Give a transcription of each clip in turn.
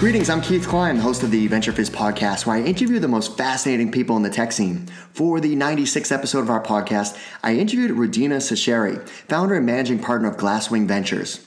Greetings, I'm Keith Klein, host of the VentureFizz podcast, where I interview the most fascinating people in the tech scene. For the 96th episode of our podcast, I interviewed Rudina Seseri, founder and managing partner of Glasswing Ventures.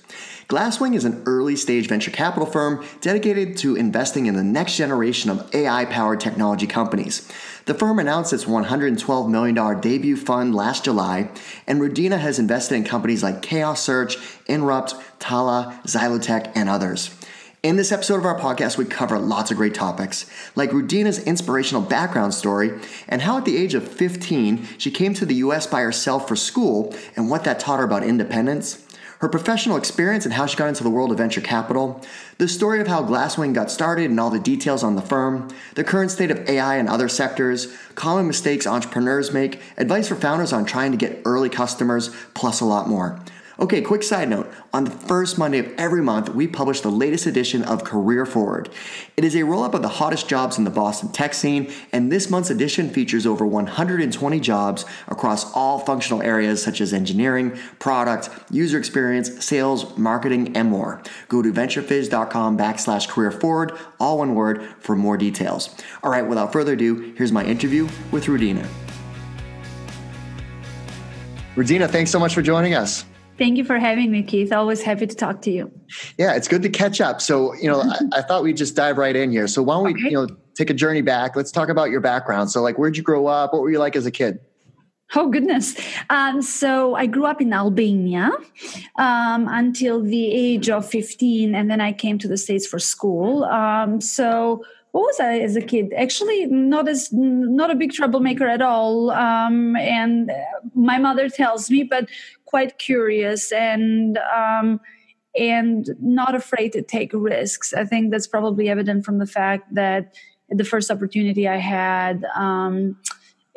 Glasswing is an early stage venture capital firm dedicated to investing in the next generation of AI powered technology companies. The firm announced its $112 million debut fund last July, and Rudina has invested in companies like Chaos Search, Inrupt, Talla, Zylotech, and others. In this episode of our podcast, we cover lots of great topics, like Rudina's inspirational background story and how at the age of 15 she came to the US by herself for school and what that taught her about independence, her professional experience and how she got into the world of venture capital, the story of how Glasswing got started and all the details on the firm, the current state of AI and other sectors, common mistakes entrepreneurs make, advice for founders on trying to get early customers, plus a lot more. Okay, quick side note. On the first Monday of every month, we publish the latest edition of Career Forward. It is a roll up of the hottest jobs in the Boston tech scene, and this month's edition features over 120 jobs across all functional areas such as engineering, product, user experience, sales, marketing, and more. Go to venturefizz.com backslash career forward, all one word, for more details. All right, without further ado, here's my interview with Rudina. Rudina, thanks so much for joining us. Thank you for having me, Keith. Always happy to talk to you. Yeah, it's good to catch up. So, you know, I, I, thought we'd just dive right in here. So, why don't we, okay. you know, take a journey back? Let's talk about your background. So, like, where'd you grow up? What were you like as a kid? Oh goodness! Um, so I grew up in Albania um, until the age of fifteen, and then I came to the states for school. Um, so what was I as a kid? Actually, not as not a big troublemaker at all. Um, and my mother tells me, but quite curious and um, and not afraid to take risks. I think that's probably evident from the fact that the first opportunity I had. Um,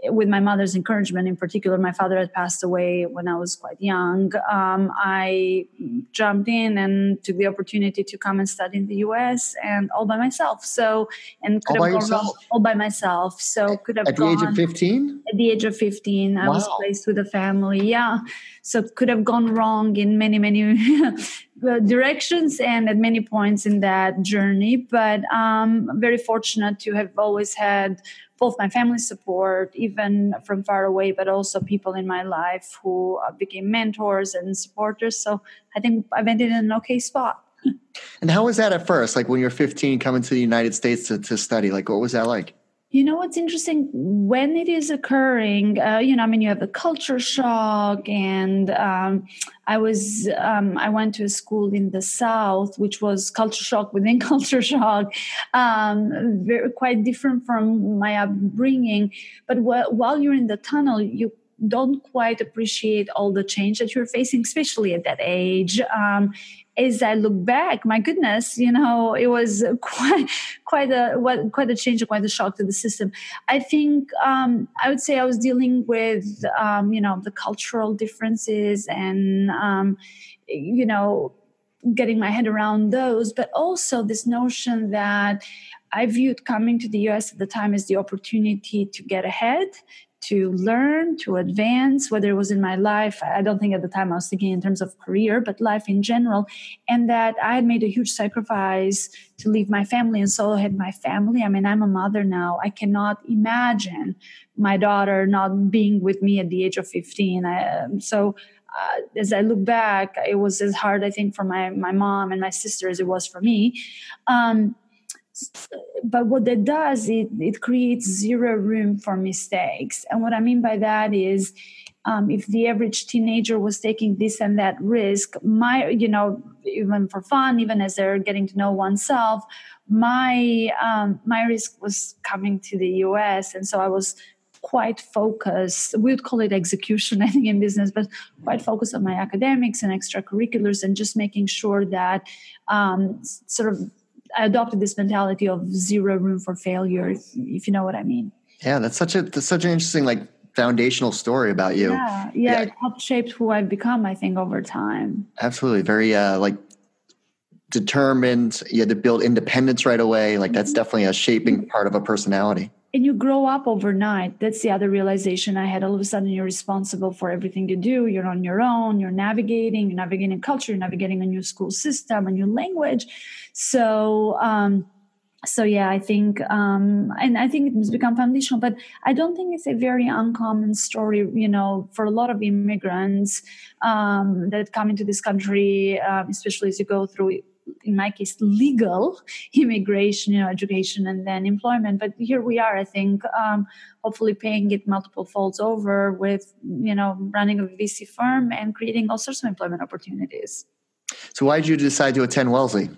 with my mother's encouragement in particular my father had passed away when i was quite young um, i jumped in and took the opportunity to come and study in the us and all by myself. So and could all have gone wrong, all by myself. So could have at gone, the age of 15 at the age of 15 i was placed with a family yeah. So could have gone wrong in many many directions and at many points in that journey but um, i'm very fortunate to have always had both my family support, even from far away, but also people in my life who uh, became mentors and supporters. So I think I've ended in an okay spot. and how was that at first? Like when you're 15, coming to the United States to, to study, like what was that like? You know what's interesting? When it is occurring, uh, you know, I mean, you have the culture shock, and um, I was, um, I went to a school in the South, which was culture shock within culture shock, um, very, quite different from my upbringing. But wh- while you're in the tunnel, you don't quite appreciate all the change that you're facing, especially at that age. Um, as I look back, my goodness, you know, it was quite quite a what quite a change, quite a shock to the system. I think um, I would say I was dealing with um, you know the cultural differences and um, you know getting my head around those, but also this notion that I viewed coming to the US at the time as the opportunity to get ahead, to learn, to advance, whether it was in my life. I don't think at the time I was thinking in terms of career, but life in general. And that I had made a huge sacrifice to leave my family. And so had my family. I mean, I'm a mother now. I cannot imagine my daughter not being with me at the age of 15. I, um, so uh, as I look back, it was as hard, I think, for my, my mom and my sister as it was for me. Um, but what that does it it creates zero room for mistakes. And what i mean by that is um, if the average teenager was taking this and that risk my you know even for fun even as they're getting to know oneself my um, my risk was coming to the us and so i was quite focused we would call it execution i think in business but quite focused on my academics and extracurriculars and just making sure that um, sort of I adopted this mentality of zero room for failure, if, if you know what I mean. Yeah, that's such a that's such an interesting like foundational story about you. Yeah, yeah, yeah. it helped shape who I've become. I think over time. Absolutely, very uh, like determined. You had to build independence right away. Like that's mm-hmm. definitely a shaping part of a personality. And you grow up overnight. That's the other realization I had. All of a sudden, you're responsible for everything you do. You're on your own. You're navigating. You're navigating culture. You're navigating a new school system, a new language. So. Um, so yeah i think um, and i think it's become foundational but i don't think it's a very uncommon story you know for a lot of immigrants um, that come into this country um, especially as you go through in my case legal immigration you know education and then employment. But here we are i think um, hopefully paying it multiple folds over with you know running a vc firm and creating all sorts of employment opportunities. So why did you decide to attend wellesley?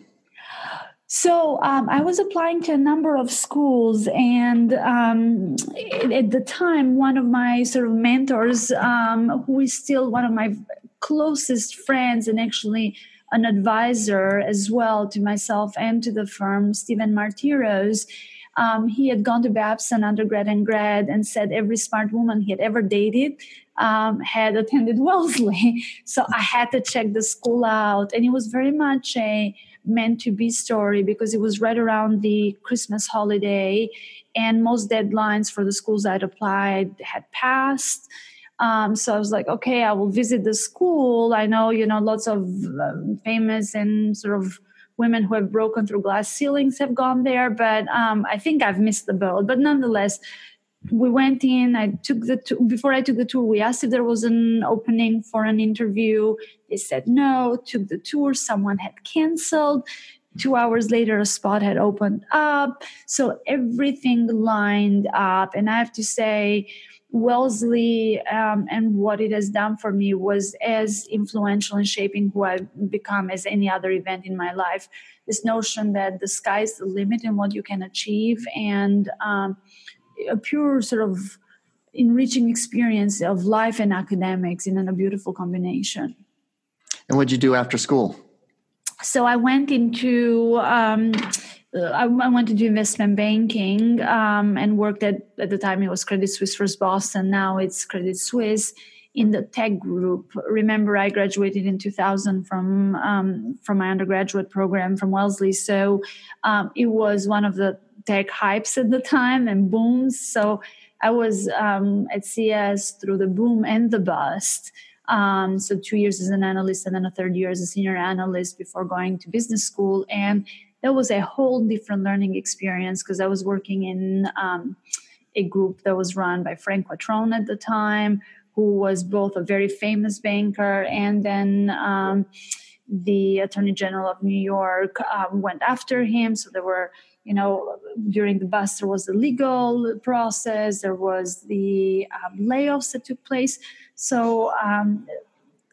So um, I was applying to a number of schools, and um, at the time, one of my sort of mentors, um, who is still one of my closest friends, and actually an advisor as well to myself and to the firm, Stephen Martiros. Um, he had gone to Babson undergrad and grad, and said every smart woman he had ever dated um, had attended Wellesley. So I had to check the school out, and it was very much a meant to be story because it was right around the Christmas holiday, and most deadlines for the schools I'd applied had passed. Um, so I was like, okay, I will visit the school. I know, you know, lots of um, famous and sort of women who have broken through glass ceilings have gone there, but um, I think I've missed the boat. But nonetheless, we went in. I took the before i took the tour we asked if there was an opening for an interview. They said no. Took the tour. Someone had canceled. Two hours later a spot had opened up. So everything lined up. And i have to say wellesley um, and what it has done for me was as influential in shaping who i've become as any other event in my life this notion that the sky's the limit in what you can achieve and um, a pure sort of enriching experience of life and academics in a beautiful combination. And what did you do after school? So I went into um, I, went to do investment banking um, and worked at at the time it was Credit Suisse First Boston. Now it's Credit Suisse in the tech group. Remember, I graduated in 2000 from um, from my undergraduate program from Wellesley, so um, it was one of the tech hypes at the time and booms. So I was um, at CS through the boom and the bust. Um, so two years as an analyst and then a third year as a senior analyst before going to business school. And that was a whole different learning experience because I was working in um, a group that was run by Frank Quattrone at the time, who was both a very famous banker and then um, the Attorney General of New York um, went after him. So there were you know, during the bust, there was the legal process, there was the um, layoffs that took place. So um,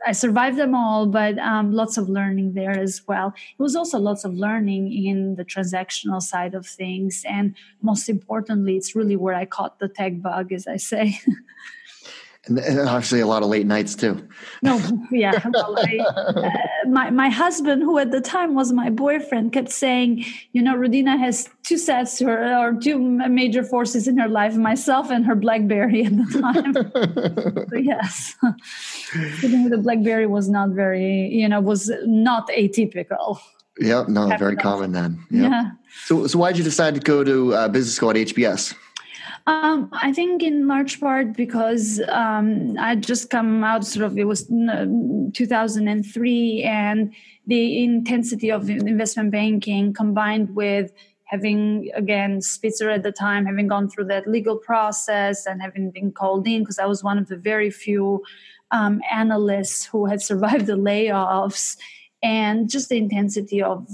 I survived them all, but um, lots of learning there as well. It was also lots of learning in the transactional side of things. And most importantly, it's really where I caught the tech bug, as I say. and obviously a lot of late nights too. No, yeah. Well, I, uh, my my husband, who at the time was my boyfriend, kept saying, you know, Rudina has two sets her, or two major forces in her life: myself and her BlackBerry at the time. so, yes, a BlackBerry was not very, you know, was not atypical. Yeah, no, very common then. Yep. Yeah. So, so why did you decide to go to uh, business school at HBS? Um, I think in large part because um, I just come out sort of it was 2003 and the intensity of investment banking combined with having again Spitzer at the time having gone through that legal process and having been called in because I was one of the very few um, analysts who had survived the layoffs and just the intensity of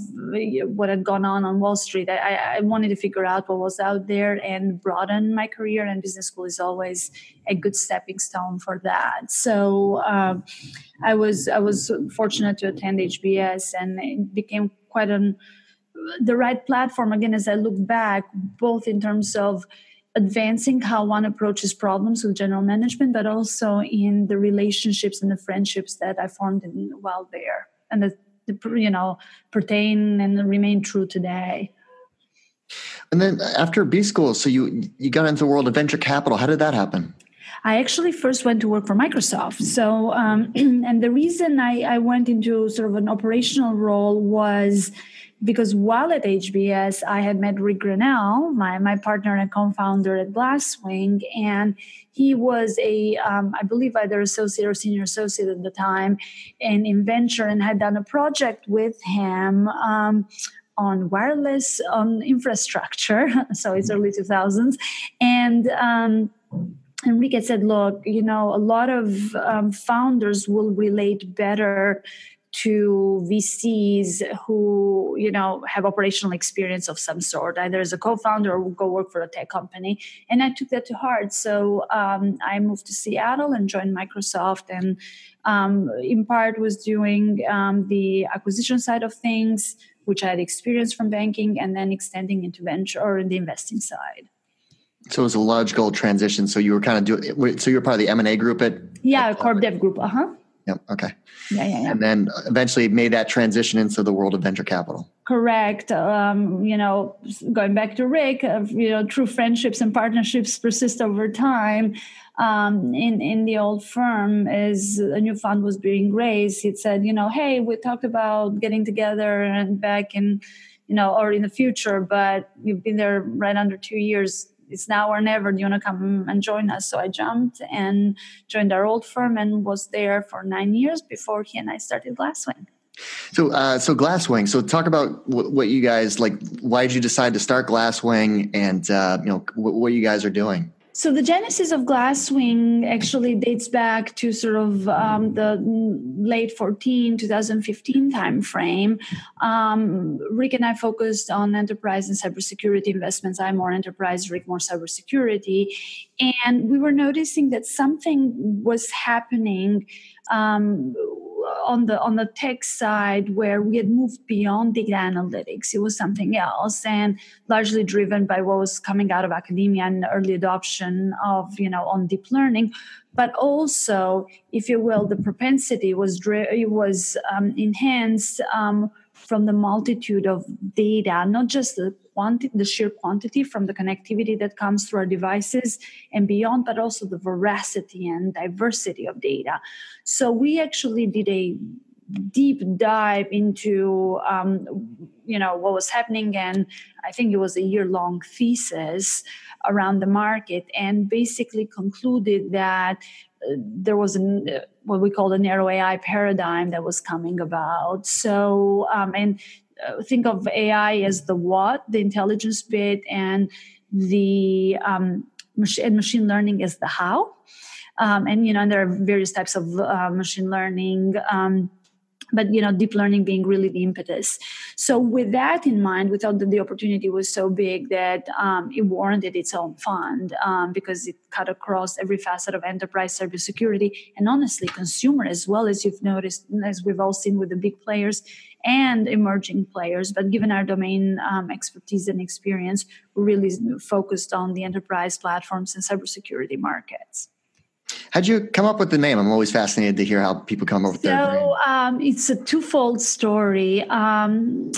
what had gone on on Wall Street. I, I, wanted to figure out what was out there and broaden my career, and business school is always a good stepping stone for that. So um, I was I was fortunate to attend HBS, and it became quite an the right platform again as I look back, both in terms of advancing how one approaches problems with general management, but also in the relationships and the friendships that I formed in, while there and that you know pertain and remain true today. And then after B school, so you you got into the world of venture capital. How did that happen? I actually first went to work for Microsoft. So, um, and the reason I, I went into sort of an operational role was because while at HBS, I had met Rick Grinnell, my, my partner and co-founder at Glasswing, and he was a, um, I believe either associate or senior associate at the time in, in venture and had done a project with him um, on wireless on infrastructure. so it's early 2000s. And um, and Rick said, look, you know, a lot of um, founders will relate better to VCs who, you know, have operational experience of some sort, either as a co-founder or go work for a tech company. And I took that to heart. So um, I moved to Seattle and joined Microsoft, and um, in part was doing um, the acquisition side of things, which I had experience from banking, and then extending into venture or in the investing side. So it was a logical transition. So you were kind of doing. So you're part of the M and A group at. Yeah, at, Corp Dev Group. Uh huh. Yep. Okay. Yeah, yeah, yeah. And then eventually made that transition into the world of venture capital. Correct. Um, you know, going back to Rick, uh, you know, true friendships and partnerships persist over time. Um, in in the old firm, as a new fund was being raised, he said, you know, hey, we talked about getting together and back in, you know, or in the future, but you've been there right under two years it's now or never. Do you want to come and join us? So I jumped and joined our old firm and was there for nine years before he and I started Glasswing. So, uh, so Glasswing. So, talk about what, you guys like. Why did you decide to start Glasswing, and uh, you know what you guys are doing? So the genesis of Glasswing actually dates back to sort of um, the late 14, 2015 timeframe. Um, Rick and I focused on enterprise and cybersecurity investments. I'm more enterprise, Rick more cybersecurity. And we were noticing that something was happening um, on the on the tech side where we had moved beyond data analytics it was something else and largely driven by what was coming out of academia and early adoption of you know on deep learning. But also if you will the propensity was was um, enhanced um, from the multitude of data not just the quantity, the sheer quantity from the connectivity that comes through our devices and beyond, but also the veracity and diversity of data. So we actually did a deep dive into um, you know what was happening and i think it was a year long thesis around the market and basically concluded that uh, there was an, uh, what we call the narrow ai paradigm that was coming about so um, and uh, think of AI as the what, the intelligence bit, and the um, and machine learning as the how. Um, and you know, and there are various types of machine learning. Um, but you know deep learning being really the impetus. So with that in mind we thought that the opportunity was so big that um, it warranted its own fund um, because it cut across every facet of enterprise cybersecurity and honestly consumer as well as you've noticed as we've all seen with the big players and emerging players. But given our domain um, expertise and experience we're really focused on the enterprise platforms and cybersecurity markets How'd you come up with the name? I'm always fascinated to hear how people come up with so, their name. So um, it's a twofold story. Um,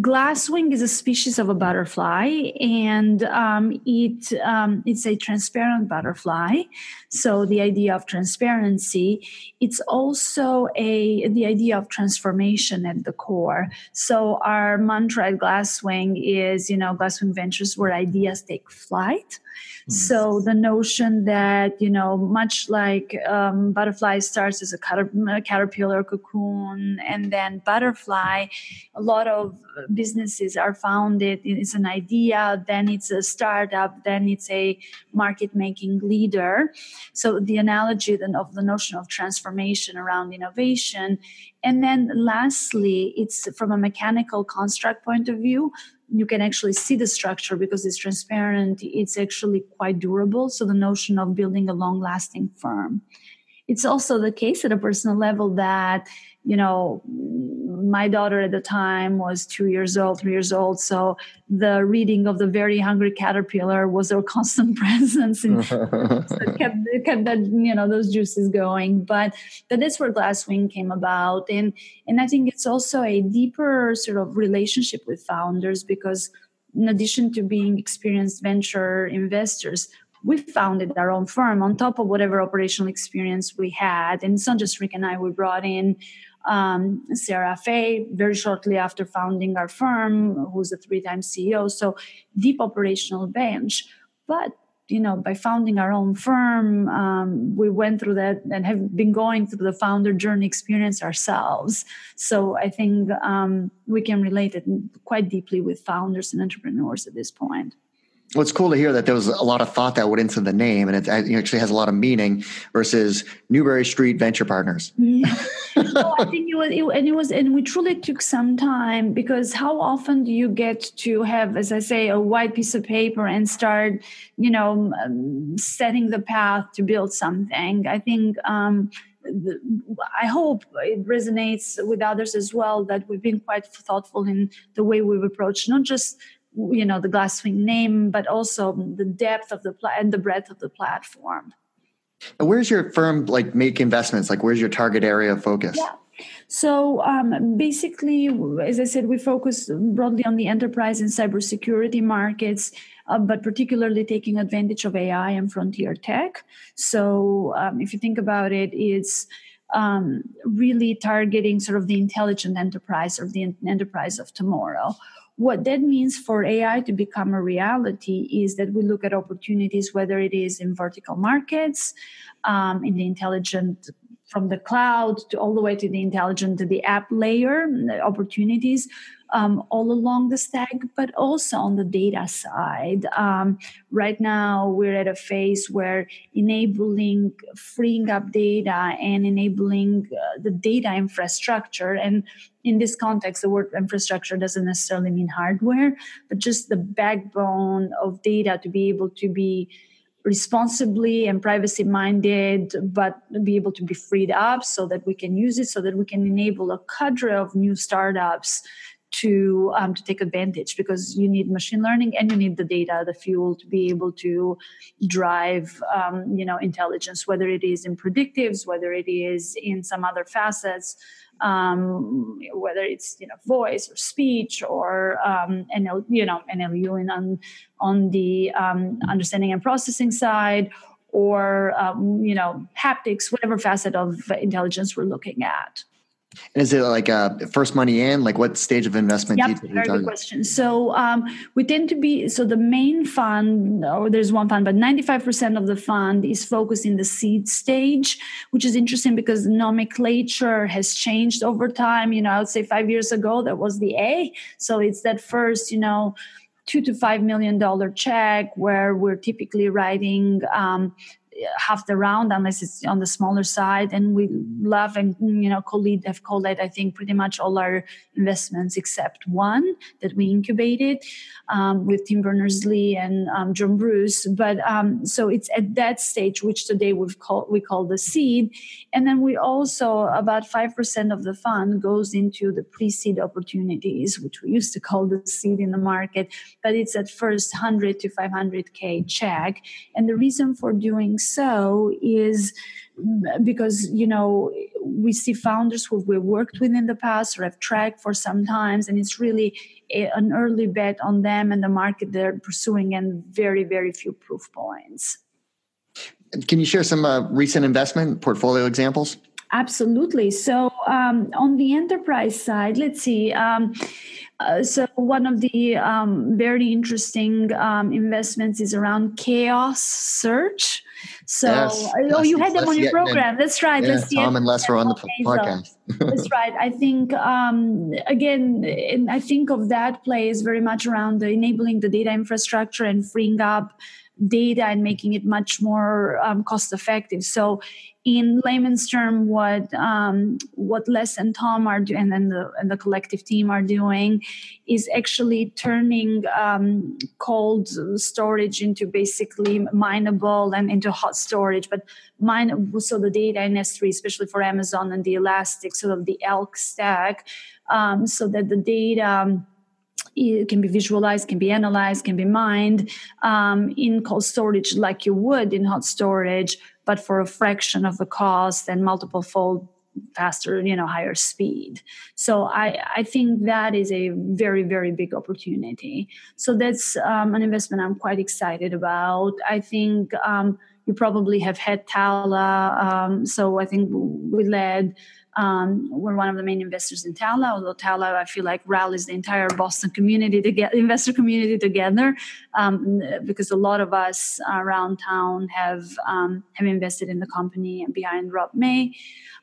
glasswing is a species of a butterfly, and um, it um, it's a transparent butterfly. So the idea of transparency. It's also a the idea of transformation at the core. So our mantra at Glasswing is, you know, Glasswing Ventures, where ideas take flight. So the notion that you know, much like um, butterfly starts as a caterpillar cocoon, and then butterfly, a lot of businesses are founded. It's an idea, then it's a startup, then it's a market making leader. So the analogy then of the notion of transformation around innovation, and then lastly, it's from a mechanical construct point of view you can actually see the structure because it's transparent it's actually quite durable. So the notion of building a long lasting firm it's also the case at a personal level that you know my daughter at the time was two years old three years old. So the reading of the very hungry caterpillar was a constant presence and it kept, it kept that you know those juices going. But but that's where glasswing came about. And and i think it's also a deeper sort of relationship with founders because in addition to being experienced venture investors we founded our own firm on top of whatever operational experience we had. And just Rick and I, we brought in um, Sarah Fay, very shortly after founding our firm, who's a three time CEO. So, deep operational bench. But you know, by founding our own firm, um, we went through that and have been going through the founder journey experience ourselves. So I think um, we can relate it quite deeply with founders and entrepreneurs at this point well, it's cool to hear that there was a lot of thought that went into the name, and it actually has a lot of meaning versus Newbury Street Venture Partners. Yeah. no, I think it was, it, and it was, and we truly took some time because how often do you get to have, as I say, a white piece of paper and start, you know, um, setting the path to build something? I think. Um, I hope it resonates with others as well that we've been quite thoughtful in the way we've approached not just you know the glasswing name but also the depth of the pla- and the breadth of the platform where's your firm like make investments like where's your target area of focus yeah so um, basically, as I said, we focus broadly on the enterprise and cybersecurity markets, uh, but particularly taking advantage of AI and frontier tech. So um, if you think about it, it's um, really targeting sort of the intelligent enterprise or the enterprise of tomorrow. What that means for AI to become a reality is that we look at opportunities, whether it is in vertical markets, um, in the intelligent from the cloud to all the way to the intelligent to the app layer opportunities um, all along the stack, but also on the data side. Um, right now, we're at a phase where enabling freeing up data and enabling uh, the data infrastructure. And in this context, the word infrastructure doesn't necessarily mean hardware, but just the backbone of data to be able to be responsibly and privacy minded, but be able to be freed up so that we can use it, so that we can enable a cadre of new startups to um, to take advantage because you need machine learning and you need the data, the fuel to be able to drive um, you know intelligence, whether it is in predictives, whether it is in some other facets, um, whether it's you know voice or speech or um, NL, you know NLU in on on the um, understanding and processing side or um, you know haptics, whatever facet of intelligence we're looking at. And is it like a first money in? Like what stage of investment? Yep, very good question. So um, we tend to be so the main fund, or there's one fund, but 95% of the fund is focused in the seed stage, which is interesting because nomenclature has changed over time. You know, I would say five years ago that was the A, so it's that first, you know two to five million dollar check where we're typically writing um, half the round unless it's on the smaller side. And we love and you know colleague have called it i think pretty much all our investments except one that we incubated um, with tim berners-lee and um, john bruce. But um, so it's at that stage which today we've called we call the seed. And then we also about 5% of the fund goes into the pre-seed opportunities which we used to call the seed in the market. But it's at first 100 to 500k check. And the reason for doing so is because you know we see founders who we've worked with in the past or have tracked for some times and it's really a, an early bet on them and the market they're pursuing and very very few proof points. Can you share some uh, recent investment portfolio examples? Absolutely. So um, on the enterprise side let's see um, uh, so one of the um, very interesting um, investments is around chaos search so, yes. oh, you had them on your program. That's right. Yeah, Tom and Les were on the podcast. That's right. I think um, again, I think of that plays very much around the enabling the data infrastructure and freeing up data and making it much more um, cost effective. So in layman's term, what um, what Les and Tom are doing, and the and the collective team are doing, is actually turning um, cold storage into basically mineable and into hot storage. But mine so the data in S3, especially for Amazon and the Elastic, sort of the ELK stack, um, so that the data it can be visualized, can be analyzed, can be mined um, in cold storage like you would in hot storage, but for a fraction of the cost and multiple fold faster you know higher speed. So i i think that is a very very big opportunity. So that's um, an investment i'm quite excited about. I think um, you probably have had Talla um, so i think we led Um, we're one of the main investors in Talla, although Talla, I feel like rallies the entire Boston community to get investor community together um, because a lot of us around town have um, have invested in the company behind Rob May.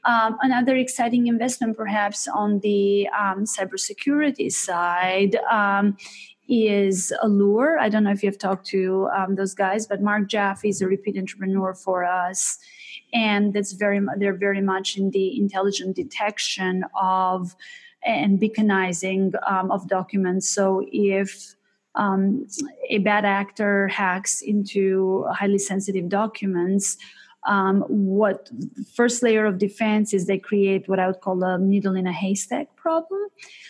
Um, another exciting investment, perhaps on the um, cybersecurity side, um, is Allure. I don't know if you've talked to um, those guys, but Mark Jaffe is a repeat entrepreneur for us, and that's very they're very much in the intelligent detection of and beaconizing um, of documents. So if um, a bad actor hacks into highly sensitive documents, um, what first layer of defense is they create what I would call a needle in a haystack problem.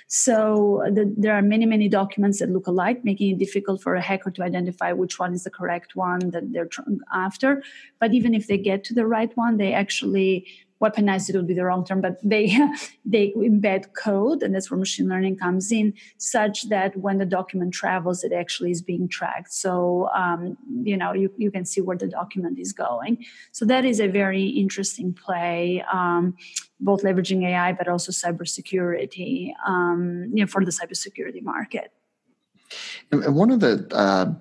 So the, there are many, many documents that look alike, making it difficult for a hacker to identify which one is the correct one that they're after. But even if they get to the right one, they actually weaponized it would be the wrong term, but they they embed code, and that's where machine learning comes in, such that when the document travels, it actually is being tracked. So um, you know you, you can see where the document is going. So that is a very interesting play, um, both leveraging AI but also cybersecurity, um, you know, for the cybersecurity market. And one of the uh,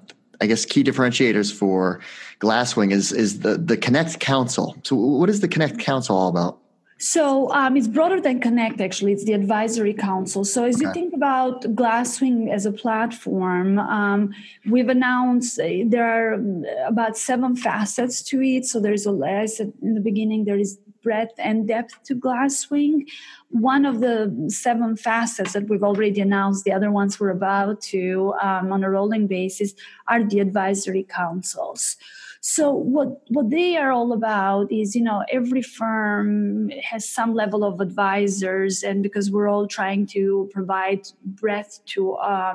I guess key differentiators for Glasswing is is the the Connect Council. So, what is the Connect Council all about? So um, it's broader than Connect. Actually, it's the advisory council. So as okay. you think about Glasswing as a platform, um, we've announced uh, there are about seven facets to it. So there's a, I said in the beginning, there is breadth and depth to Glasswing. One of the seven facets that we've already announced, the other ones we're about to um, on a rolling basis, are the advisory councils. So what what they are all about is, you know, every firm has some level of advisors, and because we're all trying to provide breadth to uh,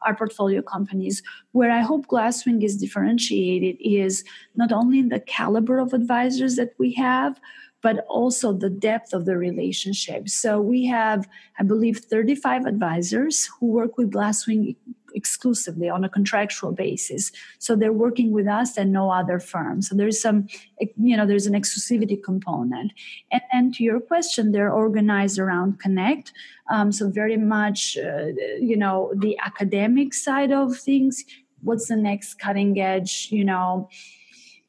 our portfolio companies. Where I hope Glasswing is differentiated is not only in the caliber of advisors that we have, but also the depth of the relationship. So we have, I believe, 35 advisors who work with Glasswing exclusively on a contractual basis. So they're working with us and no other firm. So there's some, you know, there's an exclusivity component. And, and to your question, they're organized around Connect. Um, so very much, uh, you know, the academic side of things. What's the next cutting edge, you know,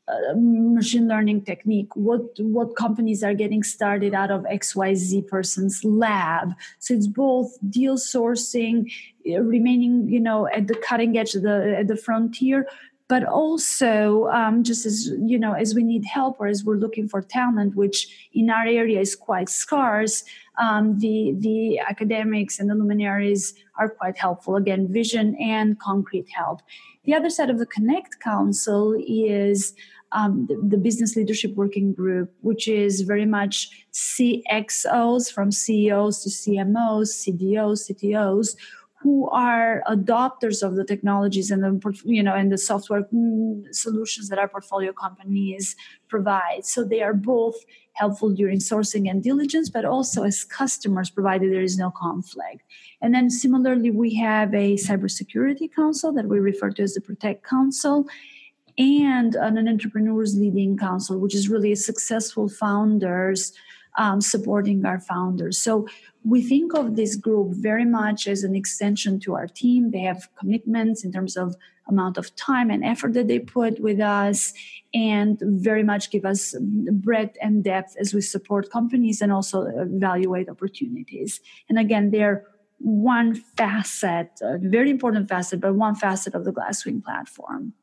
uh, machine learning technique what what companies are getting started out of xyz person's lab. So it's both deal sourcing uh, remaining you know at the cutting edge the at the frontier but also um, just as you know as we need help or as we're looking for talent which in our area is quite scarce um, the the academics and the luminaries are quite helpful. Again vision and concrete help. The other side of the connect council is um, the, the, business leadership working group, which is very much CXOs from CEOs to CMOs, CDOs, CTOs, who are adopters of the technologies and the you know and the software mm, solutions that our portfolio companies provide. So they are both helpful during sourcing and diligence, but also as customers, provided there is no conflict. And then similarly, we have a cybersecurity council that we refer to as the Protect Council and an entrepreneurs leading council, which is really a successful founders um, supporting our founders. So we think of this group very much as an extension to our team. They have commitments in terms of amount of time and effort that they put with us and very much give us breadth and depth as we support companies and also evaluate opportunities. And again, they're one facet, a very important facet, but one facet of the Glasswing platform.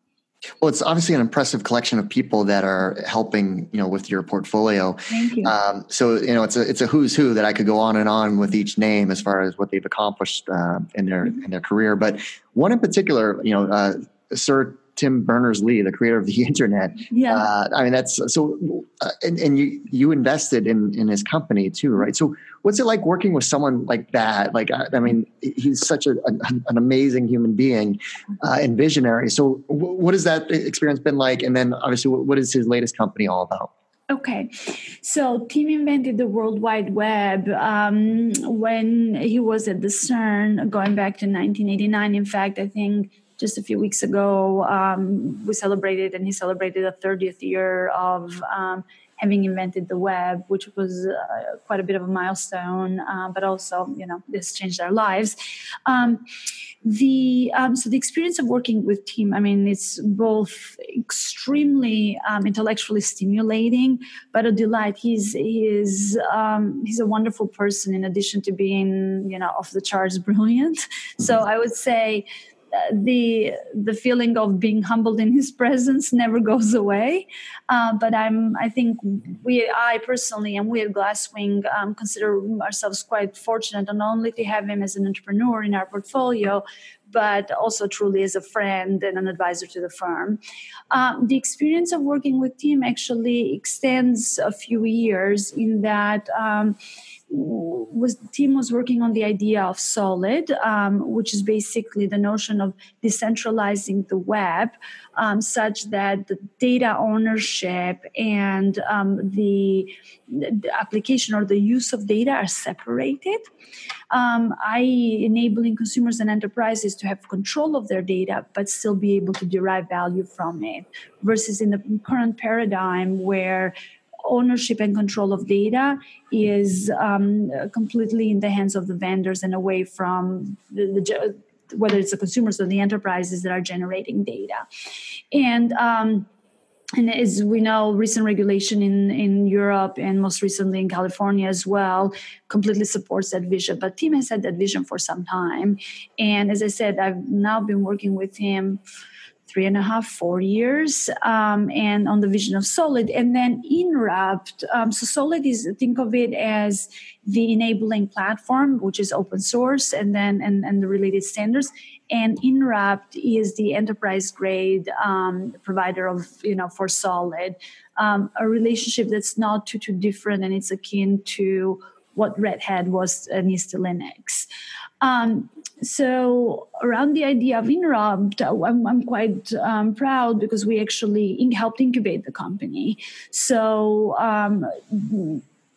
Well, it's obviously an impressive collection of people that are helping, you know, with your portfolio. Thank you. Um, so, you know, it's a it's a who's who that I could go on and on with each name as far as what they've accomplished uh, in their mm-hmm. in their career. But one in particular, you know, uh, Sir Tim Berners Lee, the creator of the internet. Yeah. Uh, I mean, that's so, uh, and, and you, you invested in, in his company too, right? So what's it like working with someone like that? Like, I, I mean, he's such a, an, an amazing human being uh, and visionary. So w- what has that experience been like? And then obviously what, what is his latest company all about? Okay, so Tim invented the World Wide Web um, when he was at the CERN, going back to 1989. In fact, I think just a few weeks ago, um, we celebrated and he celebrated the 30th year of um, having invented the web, which was uh, quite a bit of a milestone, uh, but also, you know, this changed our lives. Um, the um, so the experience of working with Tim, I mean, it's both extremely um, intellectually stimulating, but a delight. He's he's um, he's a wonderful person. In addition to being, you know, off the charts brilliant, so mm-hmm. I would say the the feeling of being humbled in his presence never goes away. Uh, but I'm I think we I personally and we at Glasswing um, consider ourselves quite fortunate not only to have him as an entrepreneur in our portfolio, but also truly as a friend and an advisor to the firm. Um, the experience of working with Tim actually extends a few years in that. Um, was Tim was working on the idea of solid um, which is basically the notion of decentralizing the web um, such that the data ownership and um, the, the, application or the use of data are separated. Um, i enabling consumers and enterprises to have control of their data but still be able to derive value from it versus in the current paradigm where ownership and control of data is um, completely in the hands of the vendors and away from the, the, whether it's the consumers or the enterprises that are generating data and um, and as we know, recent regulation in, in Europe and most recently in California as well completely supports that vision. But Tim has had that vision for some time. And as I said, I've now been working with him three and a half, four years, um, and on the vision of Solid. And then Inrupt, um, so Solid is think of it as the enabling platform, which is open source, and then and, and the related standards. And Inrupt is the enterprise grade um, provider of you know for Solid, um, a relationship that's not too too different, and it's akin to what Red Hat was and is to Linux. Um, so around the idea of Inrupt, I'm, I'm quite um, proud because we actually helped incubate the company. So um,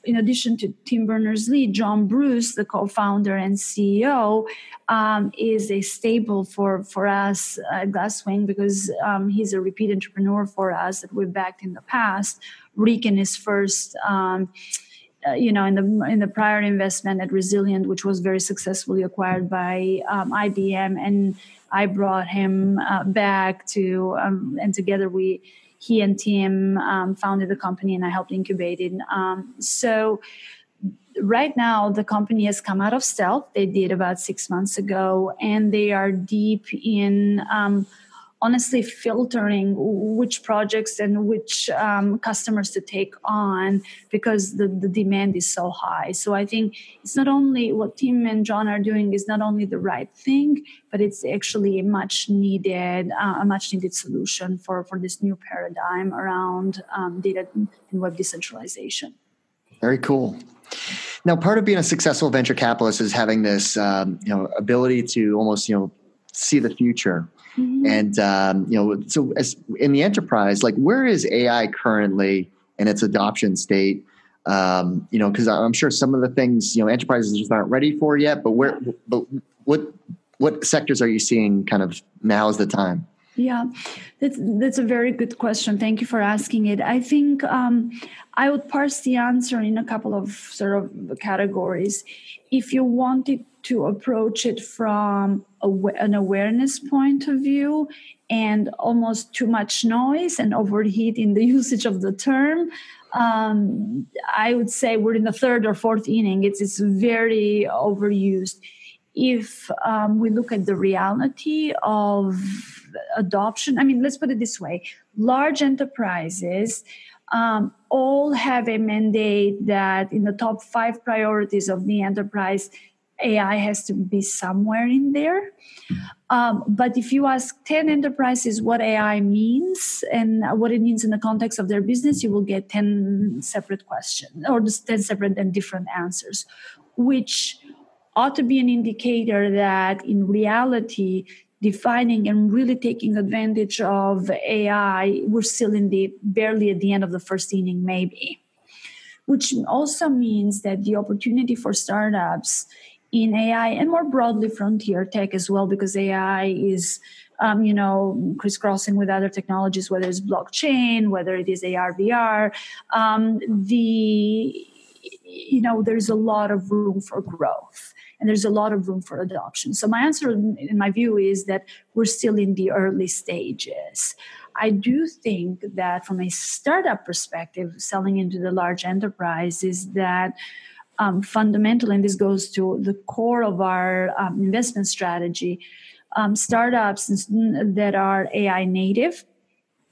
in addition to Tim Berners-Lee, John Bruce, the co-founder and CEO, um, is a staple for for us at Glasswing because um, he's a repeat entrepreneur for us that we've backed in the past. Rick in his first um, uh, you know, in the in the prior investment at Resilient, which was very successfully acquired by um, IBM, and I brought him uh, back to, um, and together we, he and Tim um, founded the company, and I helped incubate it. Um, so right now the company has come out of stealth they did about six months ago and they are deep in um, honestly filtering which projects and which um, customers to take on because the, the demand is so high. So I think it's not only what Tim and John are doing is not only the right thing, but it's actually a much needed, uh, a much needed solution for, for this new paradigm around um, data and web decentralization. Very cool. Now, part of being a successful venture capitalist is having this, um, you know, ability to almost, you know, see the future Mm-hmm. And um, you know, so as in the enterprise, like where is AI currently in its adoption state? Um, you know, because I'm sure some of the things you know enterprises just aren't ready for yet. But where, but what what sectors are you seeing kind of now is the time? Yeah, that's that's a very good question. Thank you for asking it. I think um, I would parse the answer in a couple of sort of categories. If you wanted to approach it from an awareness point of view and almost too much noise and overheat in the usage of the term. Um, i would say we're in the third or fourth inning. It's, it's very overused. If um, we look at the reality of adoption i mean let's put it this way. Large enterprises um, all have a mandate that in the top five priorities of the enterprise AI has to be somewhere in there. Um, but if you ask 10 enterprises what AI means and what it means in the context of their business, you will get 10 separate questions or 10 separate and different answers, which ought to be an indicator that in reality, defining and really taking advantage of AI, we're still in the barely at the end of the first inning, maybe. Which also means that the opportunity for startups in AI and more broadly frontier tech as well, because AI is, um, you know, crisscrossing with other technologies, whether it's blockchain, whether it is AR, VR. Um, the, you know, there's a lot of room for growth and there's a lot of room for adoption. So my answer, in my view, is that we're still in the early stages. I do think that from a startup perspective, selling into the large enterprise is that um, fundamental, and this goes to the core of our um, investment strategy. Um, startups that are AI native,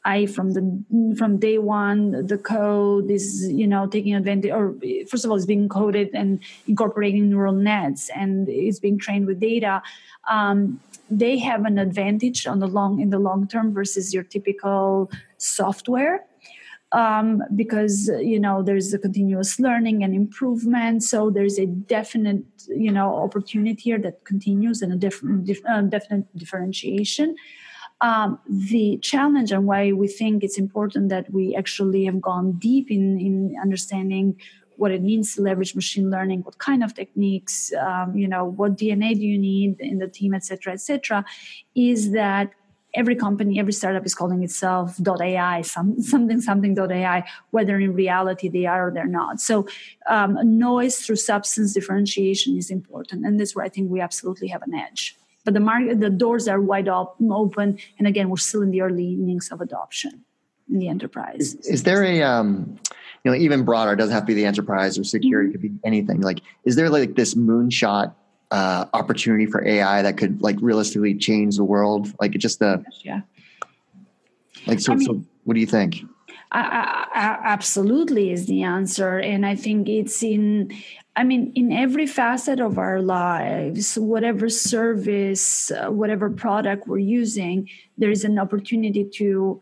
I from the from day one, the code is you know taking advantage, or first of all, it's being coded and incorporating neural nets, and it's being trained with data. Um, they have an advantage on the long in the long term versus your typical software um, because you know there's a continuous learning and improvement. So there's a definite you know opportunity here that continues and a different uh, definite differentiation. Um, the challenge and why we think it's important that we actually have gone deep in in understanding what it means to leverage machine learning, what kind of techniques, um, you know, what DNA do you need in the team, et cetera, et cetera, is that every company, every startup is calling itself .ai, some, something something .ai, whether in reality they are or they're not. So um, noise through substance differentiation is important, and that's is where I think we absolutely have an edge. But the market, the doors are wide open, and again, we're still in the early innings of adoption in the enterprise. Is, is there a um, you know even broader? It doesn't have to be the enterprise or security. Mm-hmm. It could be anything. Like, is there like this moonshot uh, opportunity for AI that could like realistically change the world? Like, it just the yeah. Like, so, I mean, so what do you think? I, I, absolutely is the answer, and I think it's in. I mean, in every facet of our lives, whatever service, uh, whatever product we're using, there is an opportunity to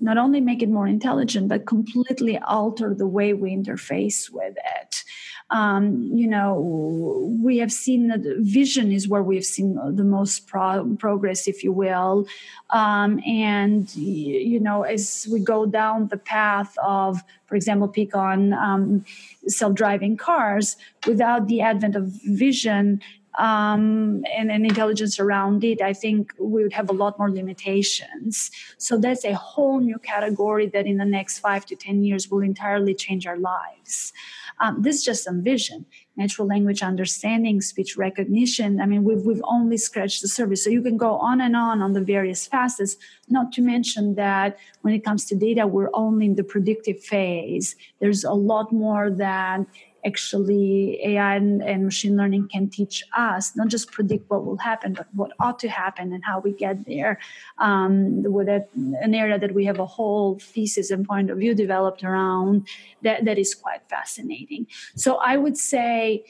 not only make it more intelligent, but completely alter the way we interface with it. Um, you know, we have seen that vision is where we've seen the most pro- progress, if you will. Um, and, you know, as we go down the path of, for example, pick on um, self driving cars, without the advent of vision, um, and, and intelligence around it, I think we would have a lot more limitations. So that's a whole new category that in the next five to 10 years will entirely change our lives. Um, this is just some vision. Natural language understanding, speech recognition. I mean, we've, we've only scratched the surface. So you can go on and on on the various facets, not to mention that when it comes to data, we're only in the predictive phase. There's a lot more that actually AI and, and, machine learning can teach us not just predict what will happen, but what ought to happen and how we get there. Um, with an area that we have a whole thesis and point of view developed around that, that is quite fascinating. So I would say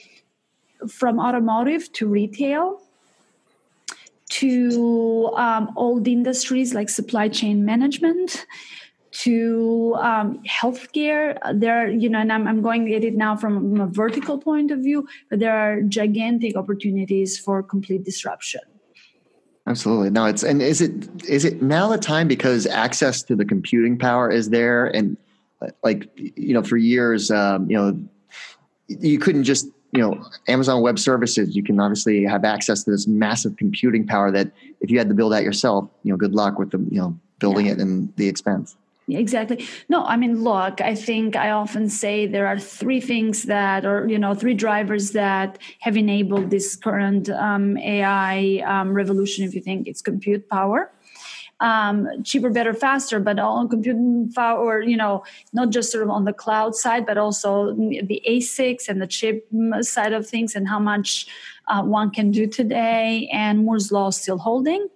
from automotive to retail, to um, old industries like supply chain management to um, healthcare. There, you know, and I'm, I'm going at it now from a vertical point of view, but there are gigantic opportunities for complete disruption. Absolutely. No, it's and is it is it now the time because access to the computing power is there and like you know for years um, you know you couldn't just you know Amazon Web Services you can obviously have access to this massive computing power that if you had to build that yourself you know good luck with the you know building yeah. it and the expense exactly. No i mean look i think i often say there are three things that or you know three drivers that have enabled this current um, ai um, revolution if you think it's compute power. Um, cheaper better faster but all on compute power you know not just sort of on the cloud side but also the asics and the chip side of things and how much uh, one can do today and moore's law still holding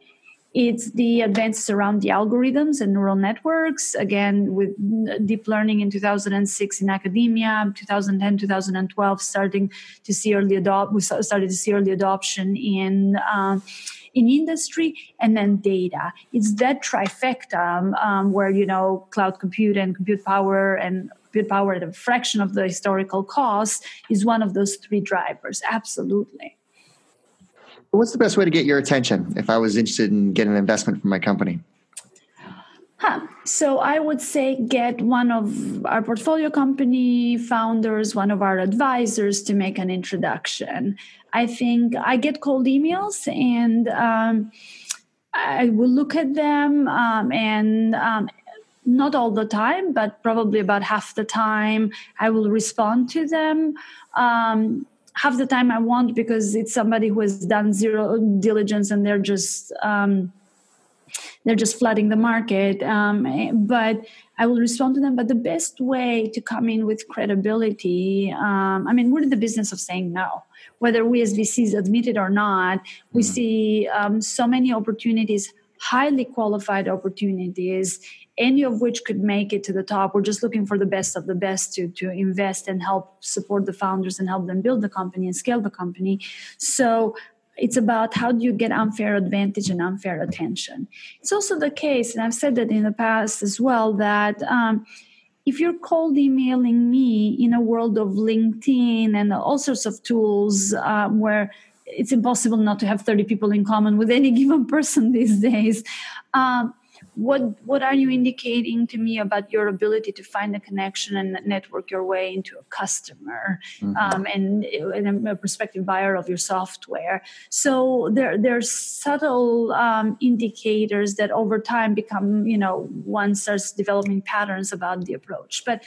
it's the advances around the algorithms and neural networks, again, with deep learning in 2006 in academia, 2010, 2012, starting to see early adopt, we started to see early adoption in, uh, in industry and then data. It's that trifecta um, where, you know, cloud compute and compute power and compute power at a fraction of the historical cost is one of those three drivers. Absolutely. What's the best way to get your attention if I was interested in getting an investment from my company? Huh. So I would say get one of our portfolio company founders, one of our advisors to make an introduction. I think I get cold emails and um, I will look at them um, and um, not all the time, but probably about half the time I will respond to them. Half the time I won't because it's somebody who has done zero diligence and they're just um, they're just flooding the market. Um, but I will respond to them. But the best way to come in with credibility, um, I mean, we're in the business of saying no. Whether we as VCs admit it or not, we mm-hmm. see um, so many opportunities, highly qualified opportunities, any of which could make it to the top. We're just looking for the best of the best to, to invest and help support the founders and help them build the company and scale the company. So it's about how do you get unfair advantage and unfair attention. It's also the case, and I've said that in the past as well, that um, if you're cold emailing me in a world of LinkedIn and all sorts of tools um, where it's impossible not to have 30 people in common with any given person these days, um, what what are you indicating to me about your ability to find a connection and network your way into a customer mm-hmm. um, and, and, a prospective buyer of your software so there there's subtle um, indicators that over time become you know one starts developing patterns about the approach but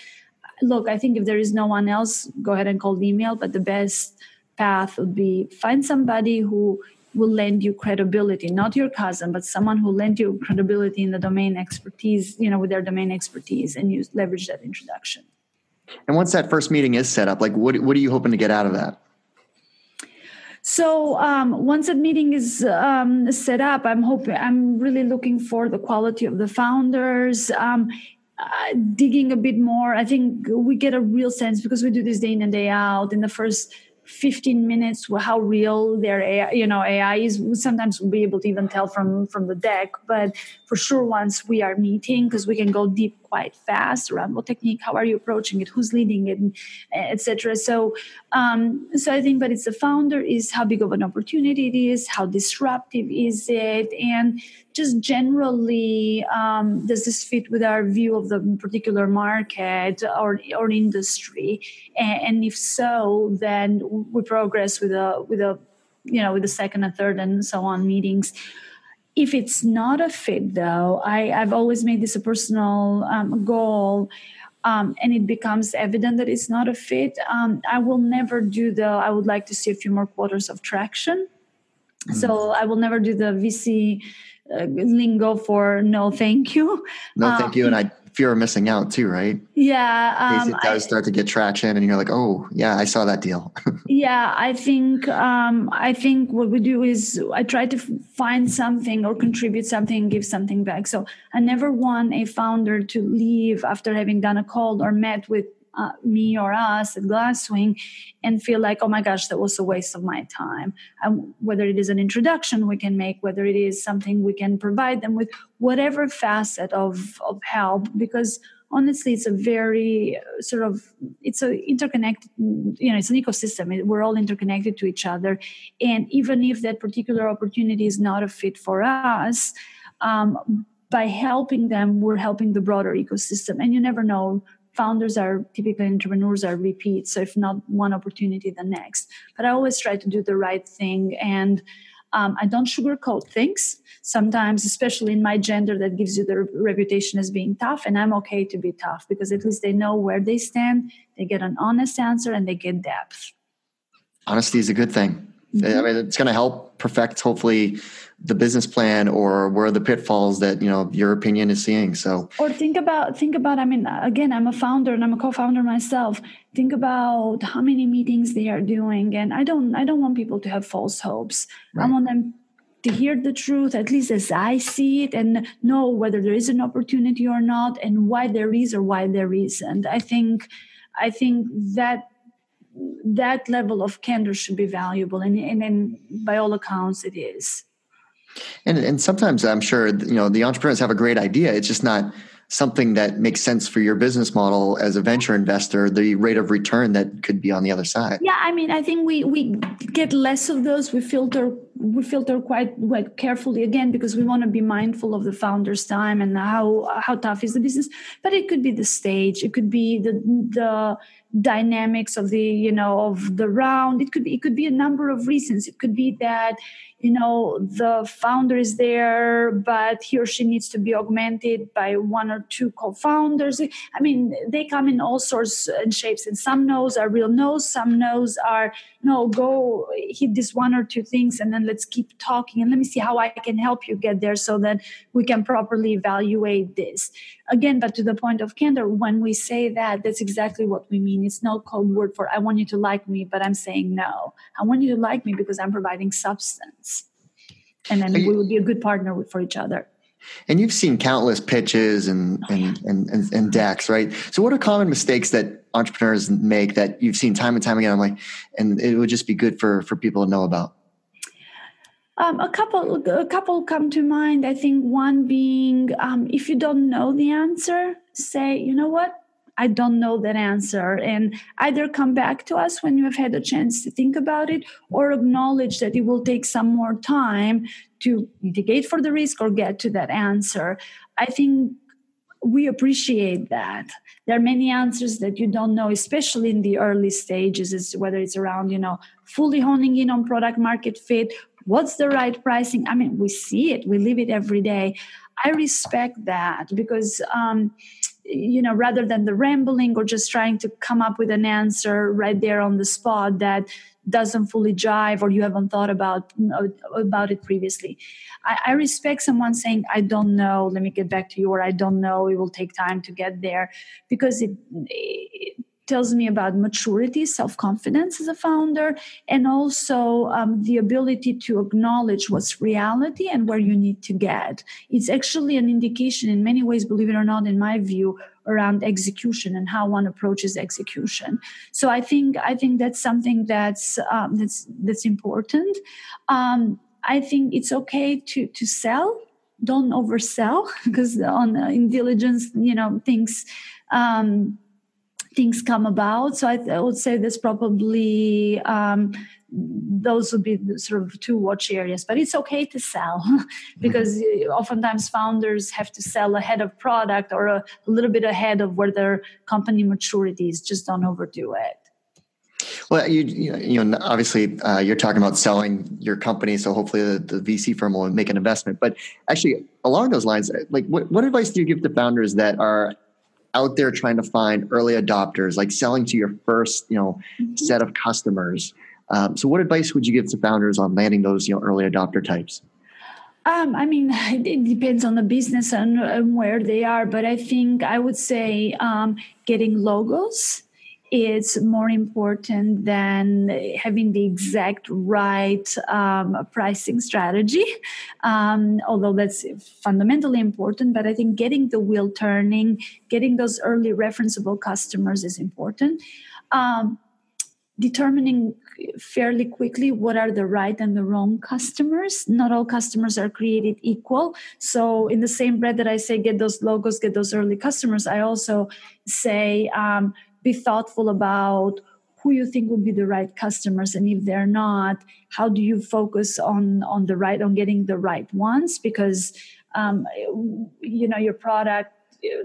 look i think if there is no one else go ahead and call the email but the best path would be find somebody who will lend you credibility. Not your cousin but someone who lend you credibility in the domain expertise you know with their domain expertise and you leverage that introduction. And once that first meeting is set up like what, what are you hoping to get out of that? So um, once a meeting is um, set up i'm hoping i'm really looking for the quality of the founders um, uh, digging a bit more. I think we get a real sense because we do this day in and day out. In the first 15 minutes how real their AI, you know AI is. Sometimes we'll be able to even tell from from the deck, but for sure once we are meeting, because we can go deep quite fast around what technique, how are you approaching it, who's leading it, etc. So, um, so I think, but it's the founder is how big of an opportunity it is, how disruptive is it, and just generally, um, does this fit with our view of the particular market or or industry? And, and if so, then we progress with a with a you know with the second and third and so on meetings if it's not a fit though I, i've always made this a personal um, goal um, and it becomes evident that it's not a fit. Um, i will never do the i would like to see a few more quarters of traction. Mm. so i will never do the vc uh, lingo for no thank you. No thank you and um, i fear of missing out too, right? Yeah. Um, it does I, start to get traction and you're like, oh yeah, I saw that deal. yeah. I think, um, I think what we do is I try to find something or contribute something give something back. So I never want a founder to leave after having done a call or met with uh, me or us at Glasswing and feel like, oh my gosh, that was a waste of my time. And whether it is an introduction we can make, whether it is something we can provide them with, whatever facet of, of help, because honestly it's a very uh, sort of it's a interconnected you know it's an ecosystem. We're all interconnected to each other. And even if that particular opportunity is not a fit for us um, by helping them we're helping the broader ecosystem. And you never know founders are typically entrepreneurs are repeat so if not one opportunity the next. But i always try to do the right thing and um, i don't sugarcoat things. Sometimes especially in my gender that gives you the reputation as being tough and i'm okay to be tough because at least they know where they stand they get an honest answer and they get depth. Honesty is a good thing. Mm-hmm. i mean it's going to help perfect hopefully the business plan or where are the pitfalls that you know your opinion is seeing so. Or think about think about i mean again i'm a founder and i'm a co-founder myself. Think about how many meetings they are doing and i don't i don't want people to have false hopes. Right. i want them to hear the truth at least as i see it and know whether there is an opportunity or not and why there is or why there isn't. I think i think that that level of candor should be valuable and, and, and by all accounts it is and and sometimes I'm sure you know the entrepreneurs have a great idea. It's just not something that makes sense for your business model as a venture investor. The rate of return that could be on the other side. Yeah, I mean, I think we we get less of those. We filter we filter quite, quite carefully again because we want to be mindful of the founder's time and how how tough is the business. But it could be the stage, it could be the the dynamics of the you know of the round. It could be it could be a number of reasons. It could be that you know the founder is there but he or she needs to be augmented by one or two co-founders i mean they come in all sorts and shapes and some no's are real no's some no's are no go hit this one or two things and then let's keep talking and let me see how i can help you get there so that we can properly evaluate this again but to the point of candor when we say that that's exactly what we mean it's no code word for i want you to like me but i'm saying no i want you to like me because i'm providing substance and then you, we would be a good partner for each other and you've seen countless pitches and, oh, and, yeah. and, and, and, decks, right? So what are common mistakes that entrepreneurs make that you've seen time and time again? I'm like, and it would just be good for, for people to know about. Um, a couple, a couple come to mind. I think one being, um, if you don't know the answer, say, you know what, I don't know that answer. And either come back to us when you have had a chance to think about it or acknowledge that it will take some more time to mitigate for the risk or get to that answer. I think we appreciate that there are many answers that you don't know especially in the early stages is whether it's around you know fully honing in on product market fit what's the right pricing? I mean we see it we live it every day. I respect that because um, you know rather than the rambling or just trying to come up with an answer right there on the spot that doesn't fully jive or you haven't thought about about it previously. I, I, respect someone saying i don't know let me get back to you or i don't know it will take time to get there because it, it tells me about maturity, self confidence as a founder, and also um, the ability to acknowledge what's reality and where you need to get. It's actually an indication, in many ways, believe it or not, in my view, around execution and how one approaches execution. So I think I think that's something that's um, that's that's important. Um, I think it's okay to to sell. Don't oversell because on uh, in diligence, you know, things um, things come about. So I, th- I would say there's probably um, those would be sort of two watch areas. But it's okay to sell because mm-hmm. oftentimes founders have to sell ahead of product or a, a little bit ahead of where their company maturity is. Just don't overdo it. Well, you you know obviously uh, you're talking about selling your company, so hopefully the, the, VC firm will make an investment. But actually, along those lines, like what, what advice do you give to founders that are out there trying to find early adopters, like selling to your first, you know, mm-hmm. set of customers. Um, so, what advice would you give to founders on landing those, you know, early adopter types? Um, I mean, it depends on the business and, and, where they are, but I think I would say um, getting logos is more important than having the exact right um, pricing strategy, um, although that's fundamentally important. But I think getting the wheel turning, getting those early referenceable customers is important. Um, determining fairly quickly what are the right and the wrong customers. Not all customers are created equal. So, in the same breath that I say get those logos, get those early customers, I also say um, be thoughtful about who you think will be the right customers and if they're not how do you focus on on the right on getting the right ones? Because um, you know your product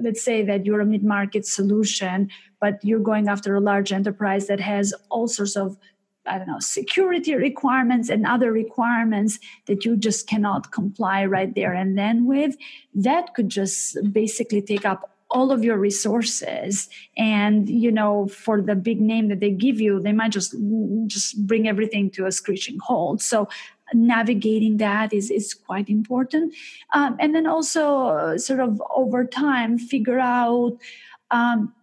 let's say that you're a mid-market solution but you're going after a large enterprise that has all sorts of I don't know, security requirements and other requirements that you just cannot comply right there and then with, that could just basically take up all of your resources. And you know for the big name that they give you they might just just bring everything to a screeching halt. So navigating that is is quite important. Um, and then also uh, sort of over time figure out um,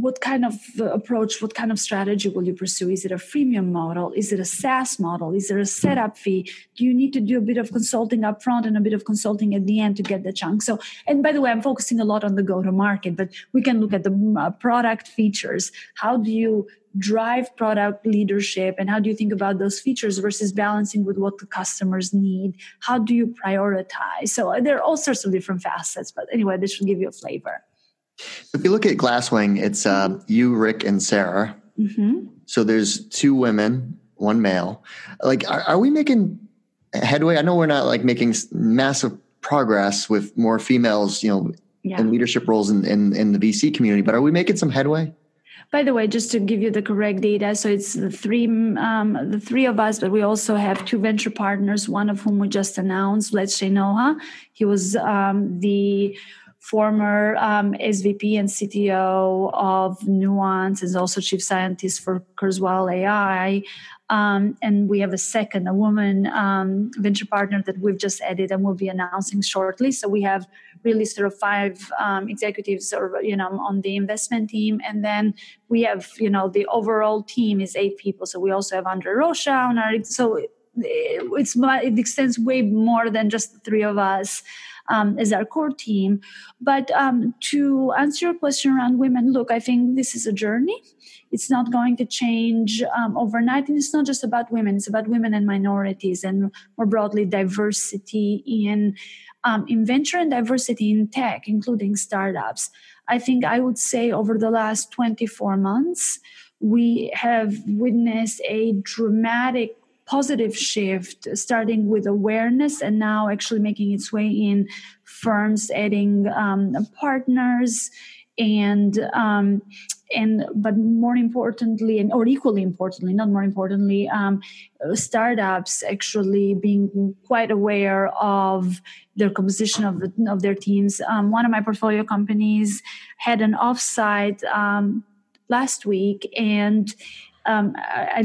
what kind of uh, approach, what kind of strategy will you pursue? Is it a freemium model? Is it a SaaS model? Is there a setup fee? Do you need to do a bit of consulting up front and a bit of consulting at the end to get the chunk? So, and by the way, I'm focusing a lot on the go to market, but we can look at the uh, product features. How do you drive product leadership and how do you think about those features versus balancing with what the customers need? How do you prioritize? So, there are all sorts of different facets, but anyway, this should give you a flavor. If you look at Glasswing, it's uh, you, Rick, and Sarah. Mm-hmm. So there's two women one male. Like, are, are we making headway? I know we're not like making massive progress with more females, you know, yeah. in leadership roles in, in, in the VC community, but are we making some headway? By the way, just to give you the correct data, so it's the three um, the three of us, but we also have two venture partners. One of whom we just announced, Vlad Sejnoha. He was um, the former um, SVP and CTO of Nuance, is also chief scientist for Kurzweil AI. Um, and we have a second, a woman um, venture partner that we've just added and will be announcing shortly. So we have really sort of five um, executives, or you know, on the investment team, and then we have, you know, the overall team is eight people. So we also have Andre Rocha on our. So it's it extends way more than just the three of us um, as our core team. But um, to answer your question around women, look, I think this is a journey. It's not going to change um, overnight. And it's not just about women, it's about women and minorities and more broadly diversity in, um, in venture and diversity in tech, including startups. I think I would say over the last 24 months, we have witnessed a dramatic positive shift starting with awareness and now actually making its way in firms adding um, partners and um, and but more importantly and or equally importantly not more importantly um, startups actually being quite aware of their composition of, the, of their teams. Um, one of my portfolio companies had an offsite um, last week and um, I,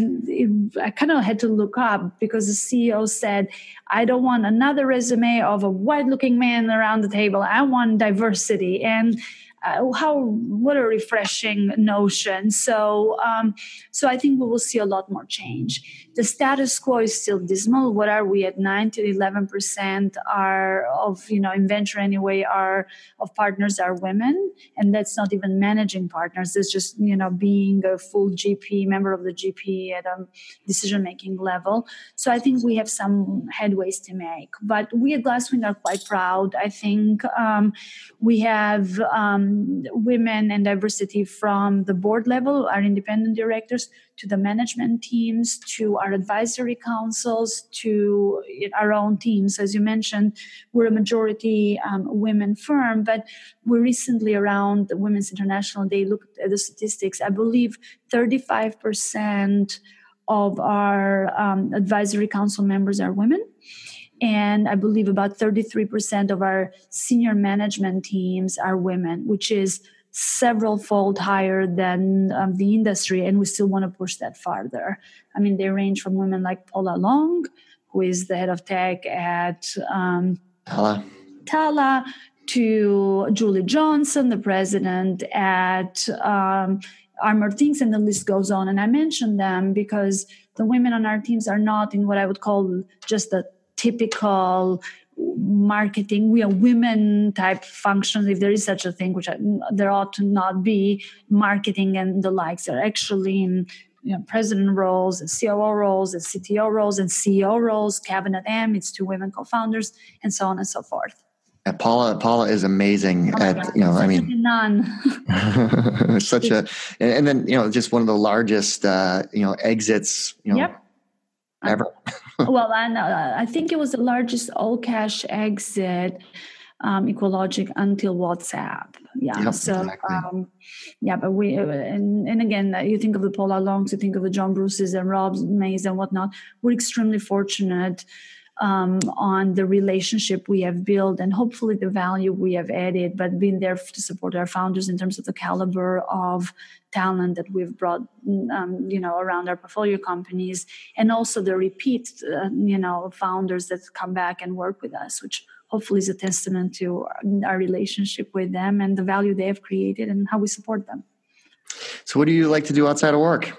I, kind of had to look up because the CEO said, I don't want another resume of a white looking man around the table. I want diversity. And uh, how what a refreshing notion. So um, so i think we will see a lot more change. The status quo is still dismal. What are we at? 9 to 11 percent are of you know in venture anyway are of partners are women. And that's not even managing partners. It's just you know being a full gp member of the gp at a decision making level. So i think we have some headways to make. But we at glasswing are quite proud. I think um, we have um, women and diversity from the board level, our independent directors, to the management teams, to our advisory councils, to our own teams. As you mentioned, we're a majority um, women firm, but we recently, around the Women's International Day, looked at the statistics. I believe 35% of our um, advisory council members are women and I believe about 33% of our senior management teams are women, which is several fold higher than um, the industry. And we still want to push that farther. I mean, they range from women like Paula Long, who is the head of tech at um, Talla. Talla, to Julie Johnson, the president at um, Armored Things, and the list goes on. And I mention them because the women on our teams are not in what I would call just the typical marketing we are women type functions if there is such a thing which I, there ought to not be marketing and the likes are actually in you know, president roles and COO roles and CTO roles and CEO roles, CabinetM, it's two women co-founders, and so on and so forth. And Paula, Paula is amazing oh at you know. I mean, none. such a, and then you know, just one of the largest uh, you know exits you know yep. ever. Well, and uh, I think it was the largest all cash exit um, EqualLogic until WhatsApp. Yeah. Yep, so, exactly. um, yeah, but we, uh, and, and again, uh, you think of the Paula Longs, you think of the John Bruces and Rob Mays and whatnot. We're extremely fortunate um, on the relationship we have built and hopefully the value we have added, but being there to support our founders in terms of the caliber of talent that we've brought, um, you know, around our portfolio companies, and also the repeat, uh, you know, founders that come back and work with us, which hopefully is a testament to our relationship with them and the value they have created and how we support them. So, what do you like to do outside of work?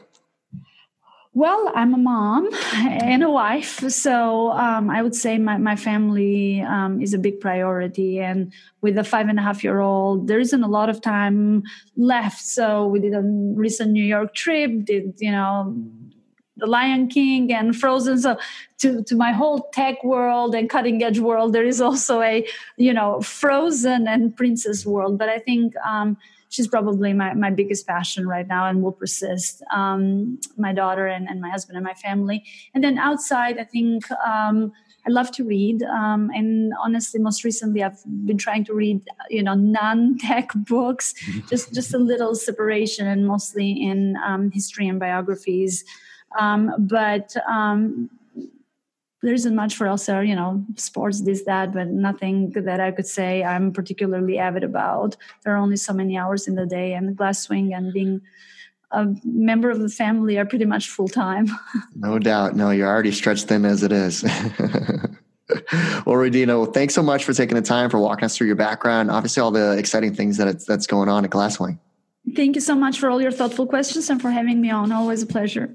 Well, I'm a mom and a wife. So um, I would say my, my family um, is a big priority. And with a five and a half year old, there isn't a lot of time left. So we did a recent New York trip, did, you know, the Lion King and Frozen. So to, to my whole tech world and cutting edge world, there is also a, you know, Frozen and Princess world. But I think um, she's probably my, my biggest passion right now and will persist. Um, my daughter and, and my husband and my family. And then outside, I think um, I love to read. Um, and honestly, most recently, I've been trying to read, you know, non-tech books, just just a little separation, and mostly in um, history and biographies. Um, but um, there isn't much for else you know sports this that but nothing that i could say i'm particularly avid about. There are only so many hours in the day and Glasswing and being a member of the family are pretty much full time no doubt. No you're already stretched thin as it is. Well Rudina, well, thanks so much for taking the time for walking us through your background obviously all the exciting things that it's, that's going on at glasswing. Thank you so much for all your thoughtful questions and for having me on. Always a pleasure